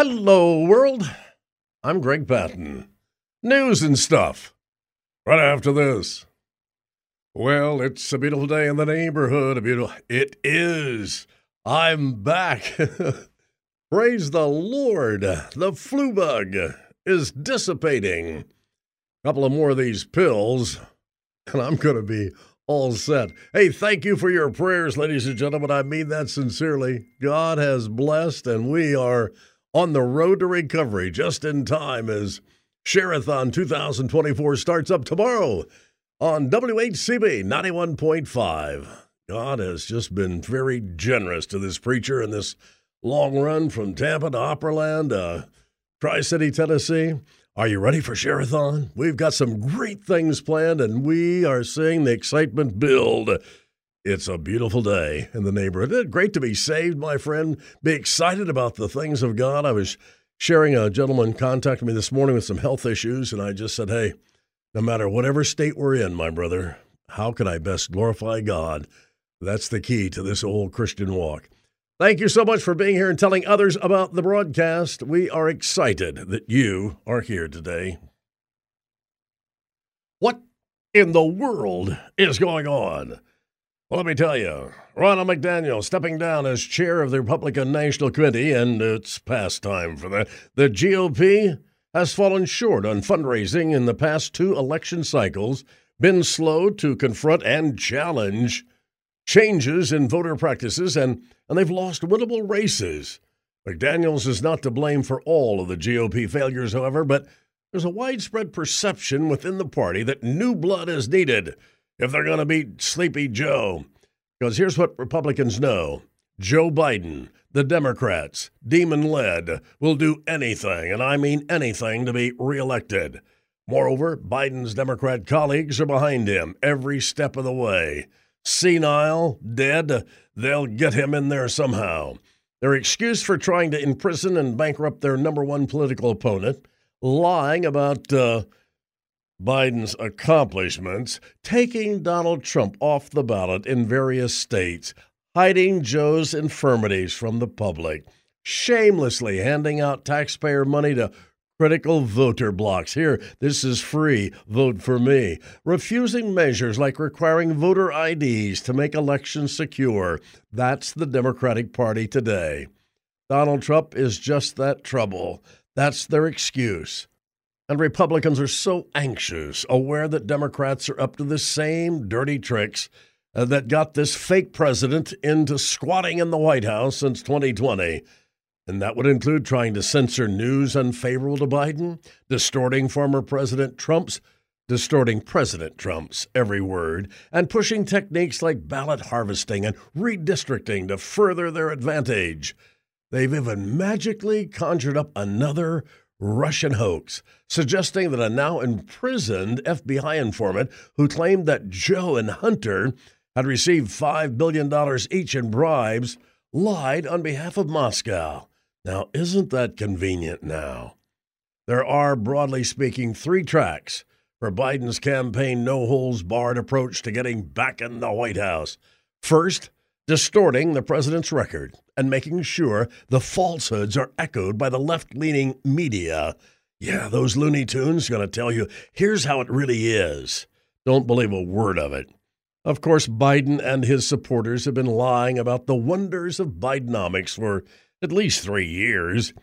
Hello, world. I'm Greg Patten. News and stuff. Right after this. Well, it's a beautiful day in the neighborhood. A beautiful. It is. I'm back. Praise the Lord. The flu bug is dissipating. A couple of more of these pills, and I'm going to be all set. Hey, thank you for your prayers, ladies and gentlemen. I mean that sincerely. God has blessed, and we are on the road to recovery just in time as Sharathon 2024 starts up tomorrow on WHCB 91.5. God has just been very generous to this preacher in this long run from Tampa to Operaland, uh, Tri City, Tennessee. Are you ready for Sharathon? We've got some great things planned, and we are seeing the excitement build. It's a beautiful day in the neighborhood. Great to be saved, my friend. Be excited about the things of God. I was sharing a gentleman contacted me this morning with some health issues, and I just said, hey, no matter whatever state we're in, my brother, how can I best glorify God? That's the key to this old Christian walk. Thank you so much for being here and telling others about the broadcast. We are excited that you are here today. What in the world is going on? Well, let me tell you, Ronna McDaniel stepping down as chair of the Republican National Committee, and it's past time for that. The GOP has fallen short on fundraising in the past two election cycles, been slow to confront and challenge changes in voter practices, and, and they've lost winnable races. McDaniels is not to blame for all of the GOP failures, however, but there's a widespread perception within the party that new blood is needed if they're going to beat Sleepy Joe. Because here's what Republicans know Joe Biden, the Democrats, demon led, will do anything, and I mean anything, to be reelected. Moreover, Biden's Democrat colleagues are behind him every step of the way. Senile, dead, they'll get him in there somehow. Their excuse for trying to imprison and bankrupt their number one political opponent, lying about uh, Biden's accomplishments, taking Donald Trump off the ballot in various states, hiding Joe's infirmities from the public, shamelessly handing out taxpayer money to critical voter blocks. Here, this is free, vote for me. Refusing measures like requiring voter IDs to make elections secure. That's the Democratic Party today. Donald Trump is just that trouble. That's their excuse. And Republicans are so anxious, aware that Democrats are up to the same dirty tricks uh, that got this fake president into squatting in the White House since 2020. And that would include trying to censor news unfavorable to Biden, distorting former President Trump's, distorting President Trump's every word, and pushing techniques like ballot harvesting and redistricting to further their advantage. They've even magically conjured up another Russian hoax, suggesting that a now imprisoned FBI informant who claimed that Joe and Hunter had received $5 billion each in bribes lied on behalf of Moscow. Now, isn't that convenient now? There are, broadly speaking, three tracks for Biden's campaign no holds barred approach to getting back in the White House. First, distorting the president's record and making sure the falsehoods are echoed by the left leaning media. Yeah, those Looney Tunes going to tell you here's how it really is. Don't believe a word of it. Of course, Biden and his supporters have been lying about the wonders of Bidenomics for at least three years.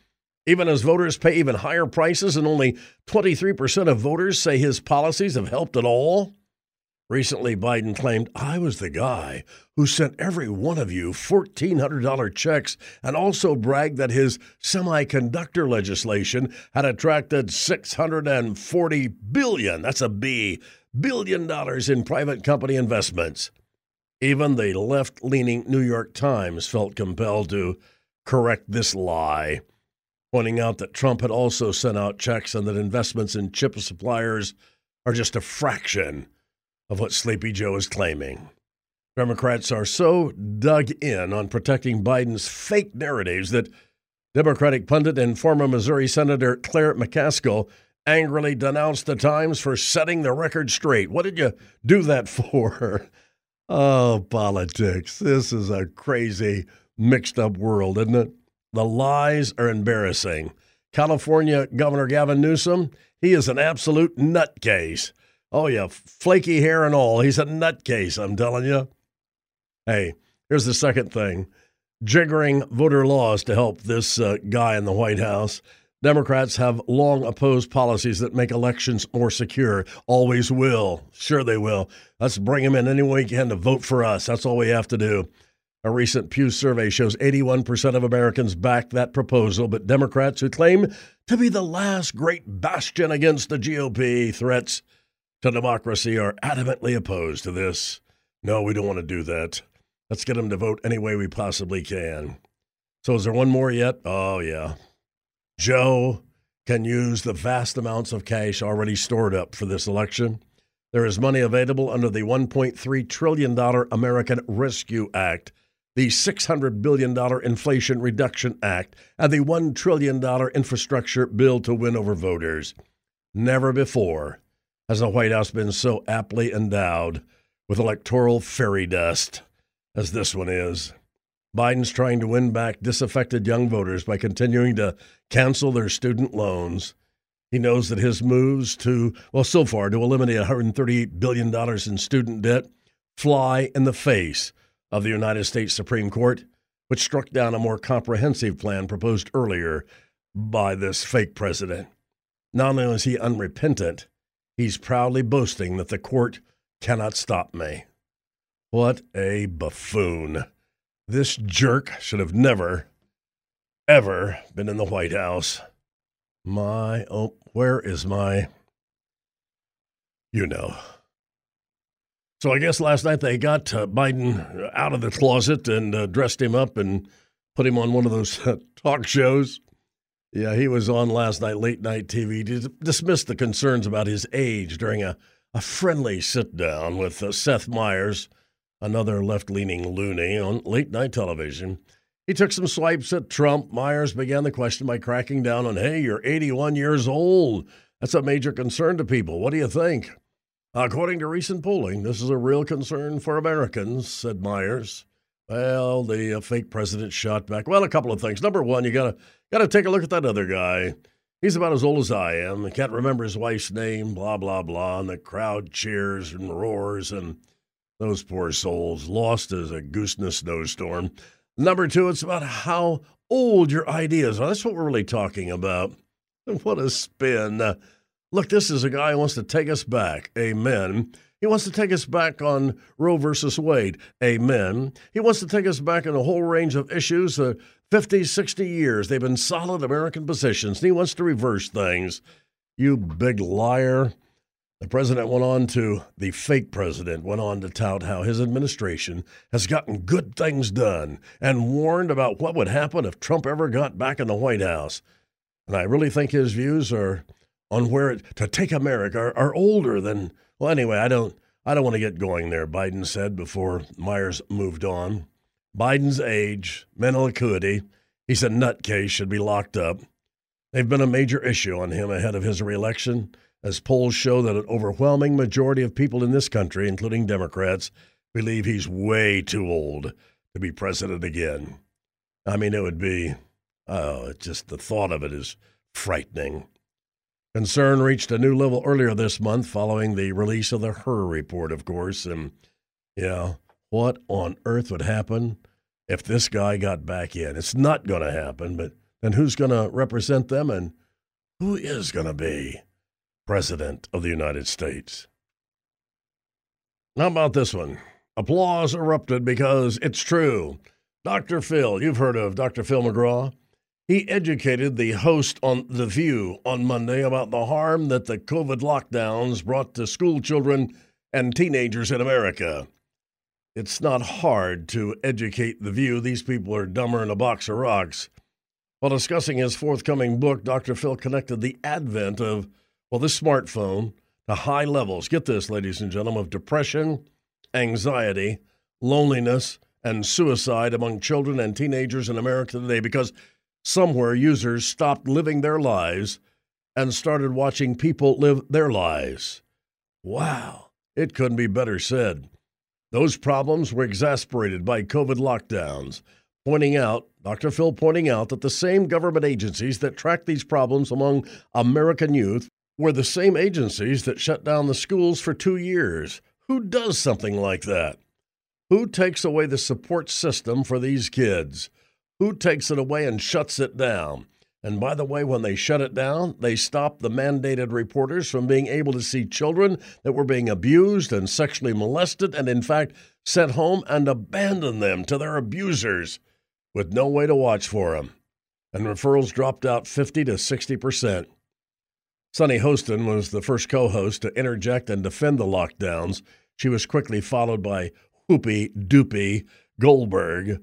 Even as voters pay even higher prices, and only 23% of voters say his policies have helped at all. Recently, Biden claimed, I was the guy who sent every one of you $1,400 checks and also bragged that his semiconductor legislation had attracted 640 billion, that's a B, billion dollars in private company investments. Even the left leaning New York Times felt compelled to correct this lie, pointing out that Trump had also sent out checks and that investments in chip suppliers are just a fraction of what Sleepy Joe is claiming. Democrats are so dug in on protecting Biden's fake narratives that Democratic pundit and former Missouri Senator Claire McCaskill angrily denounced the Times for setting the record straight. What did you do that for? oh, politics. This is a crazy, mixed up world, isn't it? The lies are embarrassing. California Governor Gavin Newsom, he is an absolute nutcase. Oh, yeah, flaky hair and all. He's a nutcase, I'm telling you. Hey, here's the second thing jiggering voter laws to help this uh, guy in the White House. Democrats have long opposed policies that make elections more secure. Always will. Sure, they will. Let's bring them in any way we can to vote for us. That's all we have to do. A recent Pew survey shows 81% of Americans back that proposal, but Democrats who claim to be the last great bastion against the GOP threats to democracy are adamantly opposed to this. No, we don't want to do that. Let's get them to vote any way we possibly can. So, is there one more yet? Oh, yeah. Joe can use the vast amounts of cash already stored up for this election. There is money available under the $1.3 trillion American Rescue Act the $600 billion Inflation Reduction Act, and the $1 trillion infrastructure bill to win over voters. Never before has the White House been so aptly endowed with electoral fairy dust as this one is. Biden's trying to win back disaffected young voters by continuing to cancel their student loans. He knows that his moves to, well, so far, to eliminate $138 billion in student debt fly in the face of the United States Supreme Court, which struck down a more comprehensive plan proposed earlier by this fake president. Not only is he unrepentant, he's proudly boasting that the court cannot stop me. What a buffoon. This jerk should have never, ever been in the White House. My, oh, where is my, you know. So I guess last night they got uh, Biden out of the closet and uh, dressed him up and put him on one of those uh, talk shows. Yeah, he was on last night, late night TV, to dismiss the concerns about his age during a, a friendly sit down with uh, Seth Meyers, another left leaning loony, on late night television. He took some swipes at Trump. Meyers began the question by cracking down on, hey, you're 81 years old. That's a major concern to people. What do you think? According to recent polling, this is a real concern for Americans, said Meyers. Well, the uh, fake president shot back. Well, a couple of things. Number one, you gotta gotta take a look at that other guy. He's about as old as I am. I can't remember his wife's name. Blah blah blah. And the crowd cheers and roars, and those poor souls lost as a goose in a snowstorm. Number two, it's about how old your ideas are. That's what we're really talking about. What a spin. Uh, Look, this is a guy who wants to take us back. Amen. He wants to take us back on Roe versus Wade. Amen. He wants to take us back in a whole range of issues. Uh, 50, 60 years, they've been solid American positions. And he wants to reverse things. You big liar. The president went on to, the fake president went on to tout how his administration has gotten good things done and warned about what would happen if Trump ever got back in the White House. And I really think his views are on where it, to take America are, are older than well anyway I don't I don't want to get going there Biden said before Meyers moved on Biden's age mental acuity. He's a nutcase should be locked up. They've been a major issue on him ahead of his reelection as polls show that an overwhelming majority of people in this country including Democrats believe he's way too old to be president again. I mean it would be oh it's just the thought of it is frightening. Concern reached a new level earlier this month following the release of the Hur report, of course. And, yeah, what on earth would happen if this guy got back in? It's not going to happen, but then who's going to represent them and who is going to be President of the United States? How about this one? Applause erupted because it's true. Dr. Phil, you've heard of Dr. Phil McGraw. He educated the host on The View on Monday about the harm that the COVID lockdowns brought to school children and teenagers in America. It's not hard to educate The View. These people are dumber than a box of rocks. While discussing his forthcoming book, Dr. Phil connected the advent of, well, this smartphone to high levels. Get this, ladies and gentlemen, of depression, anxiety, loneliness, and suicide among children and teenagers in America today because somewhere users stopped living their lives and started watching people live their lives. Wow, it couldn't be better said. Those problems were exasperated by COVID lockdowns, pointing out, Dr. Phil pointing out that the same government agencies that track these problems among American youth were the same agencies that shut down the schools for two years. Who does something like that? Who takes away the support system for these kids? Who takes it away and shuts it down? And by the way, when they shut it down, they stopped the mandated reporters from being able to see children that were being abused and sexually molested, and in fact, sent home and abandoned them to their abusers with no way to watch for them. And referrals dropped out 50 to 60 percent. Sunny Hostin was the first co host to interject and defend the lockdowns. She was quickly followed by Whoopi Doopy Goldberg,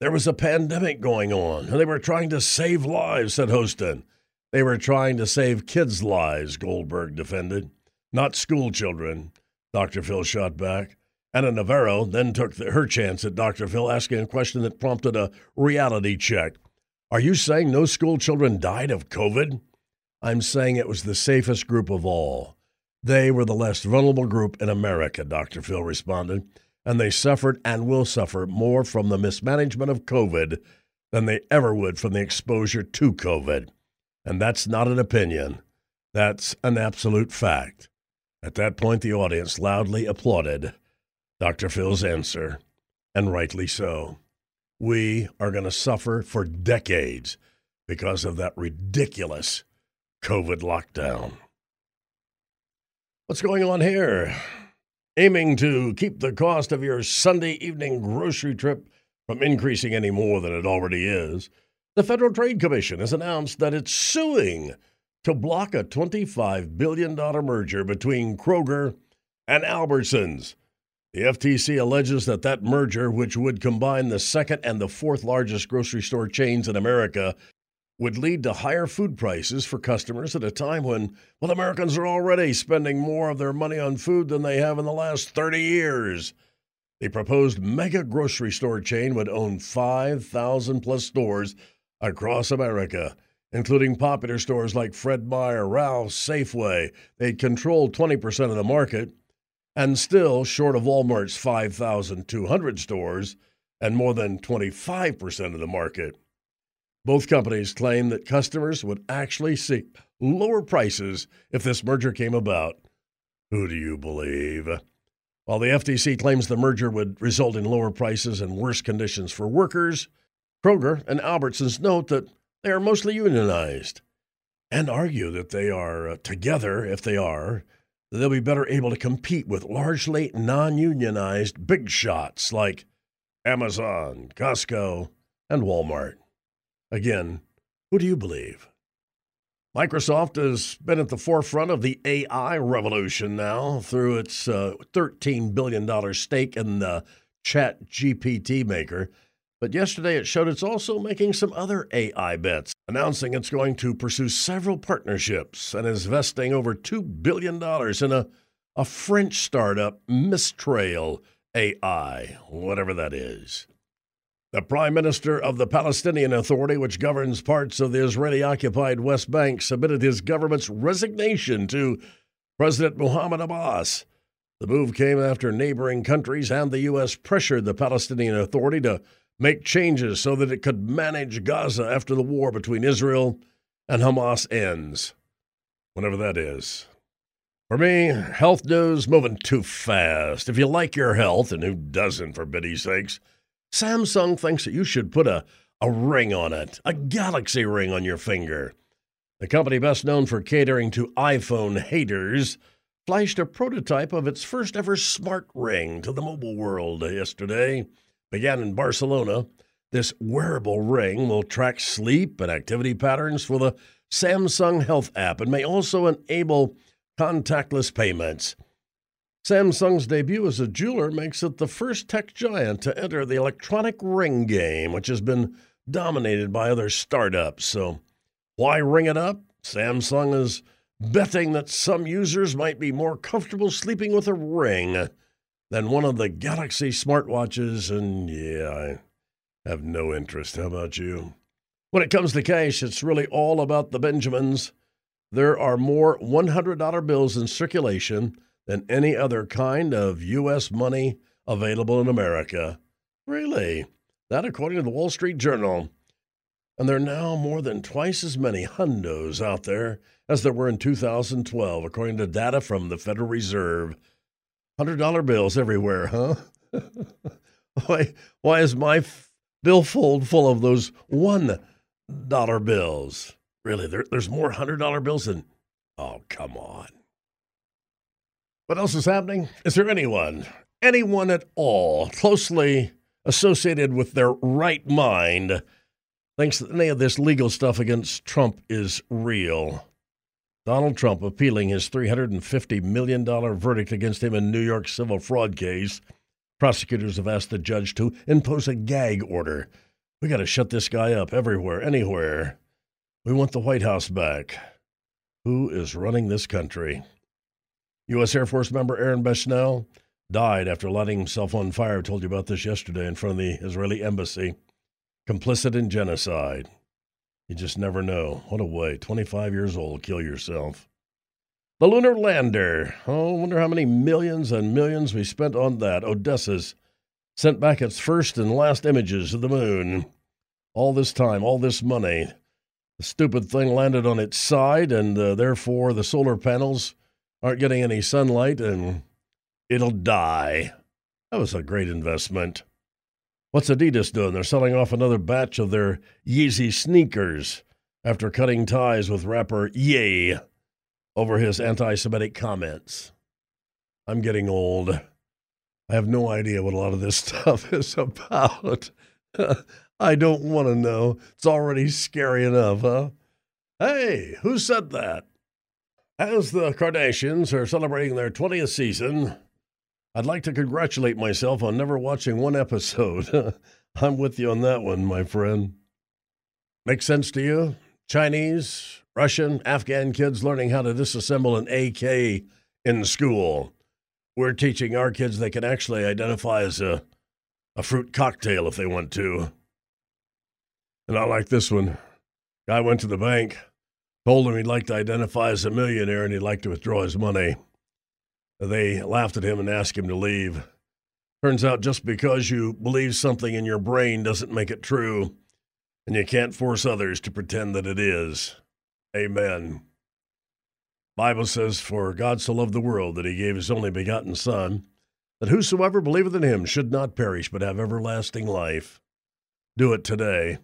there was a pandemic going on, and they were trying to save lives, said Hostin. They were trying to save kids' lives, Goldberg defended, not school children, Dr. Phil shot back. Ana Navarro then took the, her chance at Dr. Phil, asking a question that prompted a reality check. Are you saying no school children died of COVID? I'm saying it was the safest group of all. They were the less vulnerable group in America, Dr. Phil responded and they suffered and will suffer more from the mismanagement of COVID than they ever would from the exposure to COVID. And that's not an opinion, that's an absolute fact. At that point, the audience loudly applauded Dr. Phil's answer, and rightly so. We are going to suffer for decades because of that ridiculous COVID lockdown. What's going on here? Aiming to keep the cost of your Sunday evening grocery trip from increasing any more than it already is, the Federal Trade Commission has announced that it's suing to block a $25 billion merger between Kroger and Albertsons. The FTC alleges that that merger, which would combine the second and the fourth largest grocery store chains in America, would lead to higher food prices for customers at a time when, well, Americans are already spending more of their money on food than they have in the last 30 years. The proposed mega grocery store chain would own 5,000 plus stores across America, including popular stores like Fred Meyer, Ralph's, Safeway. They'd control 20% of the market, and still short of Walmart's 5,200 stores and more than 25% of the market. Both companies claim that customers would actually see lower prices if this merger came about. Who do you believe? While the FTC claims the merger would result in lower prices and worse conditions for workers, Kroger and Albertsons note that they are mostly unionized and argue that they are uh, together, if they are, they'll be better able to compete with largely non unionized big shots like Amazon, Costco, and Walmart. Again, who do you believe? Microsoft has been at the forefront of the AI revolution now through its uh, $13 billion stake in the Chat GPT maker. But yesterday it showed it's also making some other AI bets, announcing it's going to pursue several partnerships and is investing over $2 billion in a, a French startup, Mistral AI, whatever that is. The Prime Minister of the Palestinian Authority, which governs parts of the Israeli occupied West Bank, submitted his government's resignation to President Mahmoud Abbas. The move came after neighboring countries and the U.S. pressured the Palestinian Authority to make changes so that it could manage Gaza after the war between Israel and Hamas ends, whenever that is. For me, health news moving too fast. If you like your health, and who doesn't, for pity's sakes, Samsung thinks that you should put a, a ring on it, a Galaxy ring on your finger. The company best known for catering to iPhone haters flashed a prototype of its first ever smart ring to the mobile world yesterday. Began in Barcelona, this wearable ring will track sleep and activity patterns for the Samsung Health app and may also enable contactless payments. Samsung's debut as a jeweler makes it the first tech giant to enter the electronic ring game, which has been dominated by other startups. So, why ring it up? Samsung is betting that some users might be more comfortable sleeping with a ring than one of the Galaxy smartwatches, and yeah, I have no interest. How about you? When it comes to cash, it's really all about the Benjamins. There are more $100 bills in circulation than any other kind of U.S. money available in America. Really? That, according to the Wall Street Journal. And there are now more than twice as many hundos out there as there were in 2012, according to data from the Federal Reserve. $100 bills everywhere, huh? why, why is my f- billfold full of those $1 bills? Really, there, there's more $100 bills than. Oh, come on. What else is happening? Is there anyone, anyone at all, closely associated with their right mind thinks that any of this legal stuff against Trump is real. Donald Trump appealing his $350 million verdict against him in New York civil fraud case. Prosecutors have asked the judge to impose a gag order. We got to shut this guy up everywhere, anywhere. We want the White House back. Who is running this country? U.S. Air Force member Aaron Bushnell died after lighting himself on fire. I told you about this yesterday in front of the Israeli embassy. Complicit in genocide. You just never know. What a way. 25 years old, kill yourself. The lunar lander. Oh, wonder how many millions and millions we spent on that. Odysseus sent back its first and last images of the moon. All this time, all this money. The stupid thing landed on its side, and uh, therefore the solar panels aren't getting any sunlight, and it'll die. That was a great investment. What's Adidas doing? They're selling off another batch of their Yeezy sneakers after cutting ties with rapper Ye over his anti Semitic comments. I'm getting old. I have no idea what a lot of this stuff is about. I don't want to know. It's already scary enough, huh? Hey, who said that? As the Kardashians are celebrating their 20th season, I'd like to congratulate myself on never watching one episode. I'm with you on that one, my friend. Makes sense to you? Chinese, Russian, Afghan kids learning how to disassemble an AK in school. We're teaching our kids they can actually identify as a, a fruit cocktail if they want to. And I like this one. Guy went to the bank, told him he'd like to identify as a millionaire and he'd like to withdraw his money. They laughed at him and asked him to leave. Turns out just because you believe something in your brain doesn't make it true, and you can't force others to pretend that it is. Amen. Bible says, For God so loved the world that he gave his only begotten Son, that whosoever believeth in him should not perish, but have everlasting life. Do it today.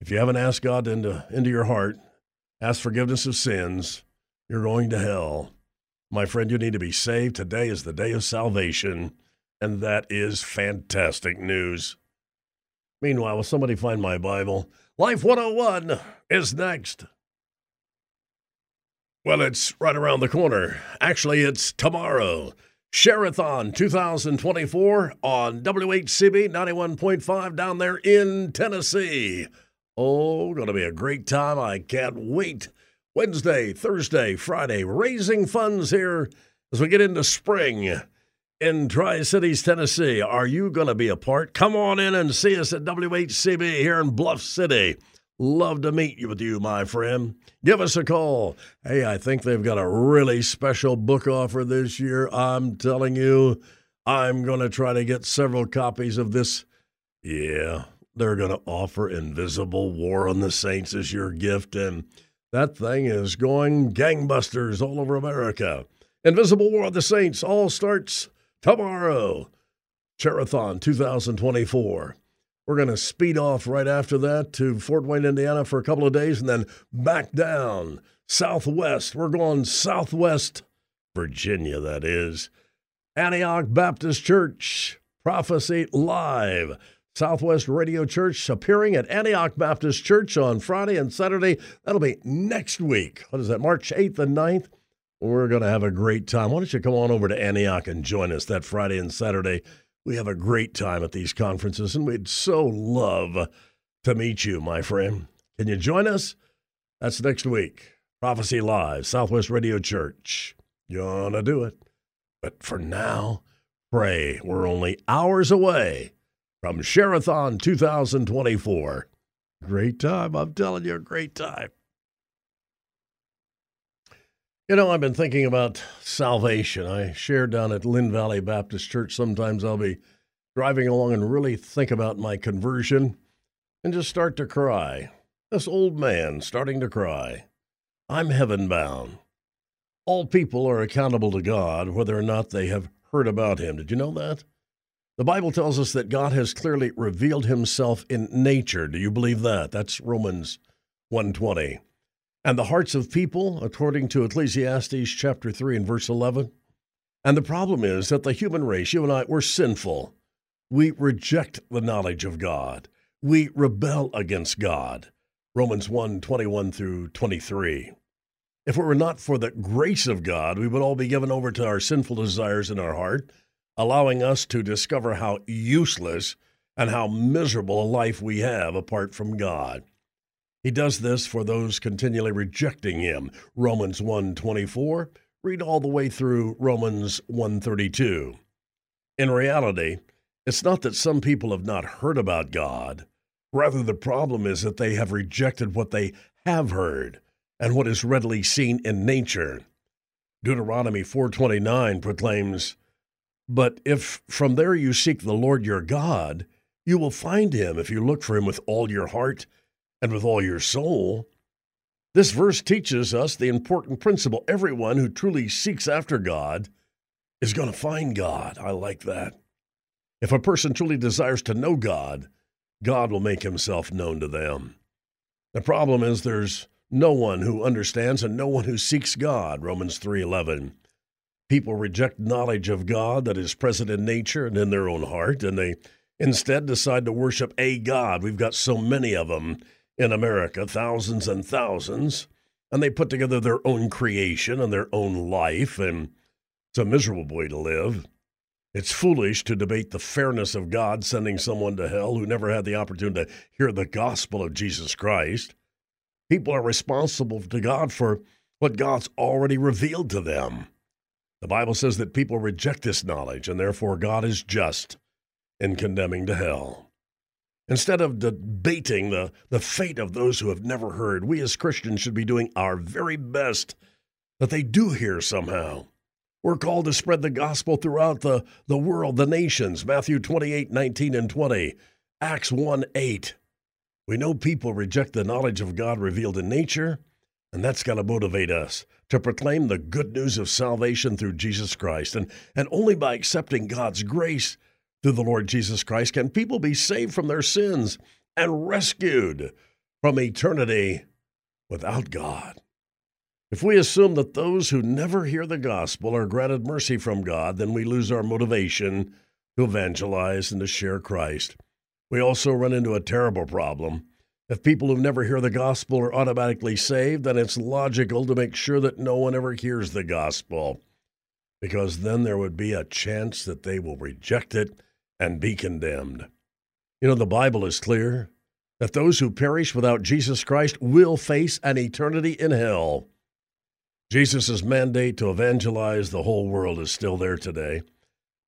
If you haven't asked God into, into your heart, ask forgiveness of sins, you're going to hell. My friend, you need to be saved. Today is the day of salvation, and that is fantastic news. Meanwhile, will somebody find my Bible? Life 101 is next. Well, it's right around the corner. Actually, it's tomorrow. Sharathon 2024 on WHCB 91.5 down there in Tennessee. Oh, going to be a great time. I can't wait. Wednesday, Thursday, Friday, raising funds here as we get into spring in Tri Cities, Tennessee. Are you going to be a part? Come on in and see us at WHCB here in Bluff City. Love to meet you with you, my friend. Give us a call. Hey, I think they've got a really special book offer this year. I'm telling you, I'm going to try to get several copies of this. Yeah, they're going to offer Invisible War on the Saints as your gift. And that thing is going gangbusters all over America. Invisible War on the Saints all starts tomorrow. Sharathon 2024. We're going to speed off right after that to Fort Wayne, Indiana for a couple of days and then back down southwest. We're going southwest Virginia, that is. Antioch Baptist Church, Prophecy Live. Southwest Radio Church appearing at Antioch Baptist Church on Friday and Saturday. That'll be next week. What is that, March 8th and 9th? We're going to have a great time. Why don't you come on over to Antioch and join us that Friday and Saturday? We have a great time at these conferences, and we'd so love to meet you, my friend. Can you join us? That's next week. Prophecy Live, Southwest Radio Church. You want to do it. But for now, pray. We're only hours away from Sharathon 2024. Great time. I'm telling you, a great time. You know, I've been thinking about salvation. I share down at Lynn Valley Baptist Church. Sometimes I'll be driving along and really think about my conversion and just start to cry. This old man starting to cry. I'm heaven bound. All people are accountable to God whether or not they have heard about him. Did you know that? The Bible tells us that God has clearly revealed himself in nature. Do you believe that? That's Romans 120. And the hearts of people, according to Ecclesiastes chapter 3 and verse 11. And the problem is that the human race, you and I, we're sinful. We reject the knowledge of God. We rebel against God. Romans 1 21 through 23. If it were not for the grace of God, we would all be given over to our sinful desires in our heart, allowing us to discover how useless and how miserable a life we have apart from God. He does this for those continually rejecting him. Romans 1:24, read all the way through Romans 1:32. In reality, it's not that some people have not heard about God. Rather, the problem is that they have rejected what they have heard and what is readily seen in nature. Deuteronomy 4:29 proclaims, "But if from there you seek the Lord your God, you will find him if you look for him with all your heart and with all your soul." This verse teaches us the important principle everyone who truly seeks after God is going to find God. I like that. If a person truly desires to know God, God will make himself known to them. The problem is there's no one who understands and no one who seeks God, Romans 3:11. People reject knowledge of God that is present in nature and in their own heart and they instead decide to worship a god. We've got so many of them in America, thousands and thousands, and they put together their own creation and their own life and it's a miserable way to live. It's foolish to debate the fairness of God sending someone to hell who never had the opportunity to hear the gospel of Jesus Christ. People are responsible to God for what God's already revealed to them. The Bible says that people reject this knowledge, and therefore God is just in condemning to hell. Instead of debating the, the fate of those who have never heard, we as Christians should be doing our very best that they do hear somehow. We're called to spread the gospel throughout the, the world, the nations. Matthew 28 19 and 20, Acts 1 8. We know people reject the knowledge of God revealed in nature, and that's got to motivate us to proclaim the good news of salvation through Jesus Christ. And, and only by accepting God's grace through the Lord Jesus Christ can people be saved from their sins and rescued from eternity without God. If we assume that those who never hear the gospel are granted mercy from God, then we lose our motivation to evangelize and to share Christ. We also run into a terrible problem. If people who never hear the gospel are automatically saved, then it's logical to make sure that no one ever hears the gospel, because then there would be a chance that they will reject it and be condemned. You know, the Bible is clear that those who perish without Jesus Christ will face an eternity in hell. Jesus' mandate to evangelize the whole world is still there today.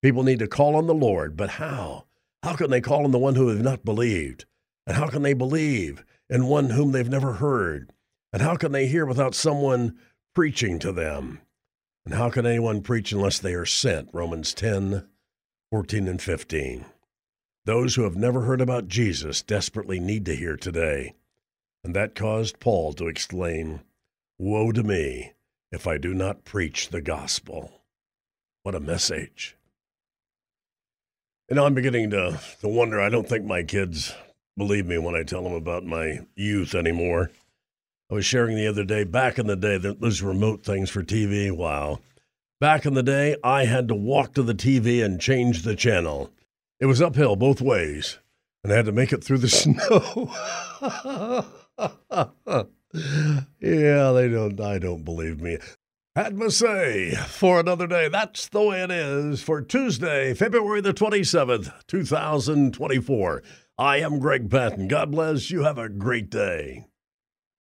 People need to call on the Lord, but how? How can they call on the one who have not believed? And how can they believe in one whom they've never heard? And how can they hear without someone preaching to them? And how can anyone preach unless they are sent? Romans 10, 14, and 15. Those who have never heard about Jesus desperately need to hear today. And that caused Paul to exclaim, Woe to me if I do not preach the gospel. What a message. And I'm beginning to, to wonder. I don't think my kids believe me when I tell them about my youth anymore. I was sharing the other day, back in the day, those remote things for TV. Wow. Back in the day, I had to walk to the TV and change the channel. It was uphill both ways, and I had to make it through the snow. yeah, they don't, I don't believe me. Had my say for another day. That's the way it is for Tuesday, February the 27th, 2024. I am Greg Patten. God bless you. Have a great day.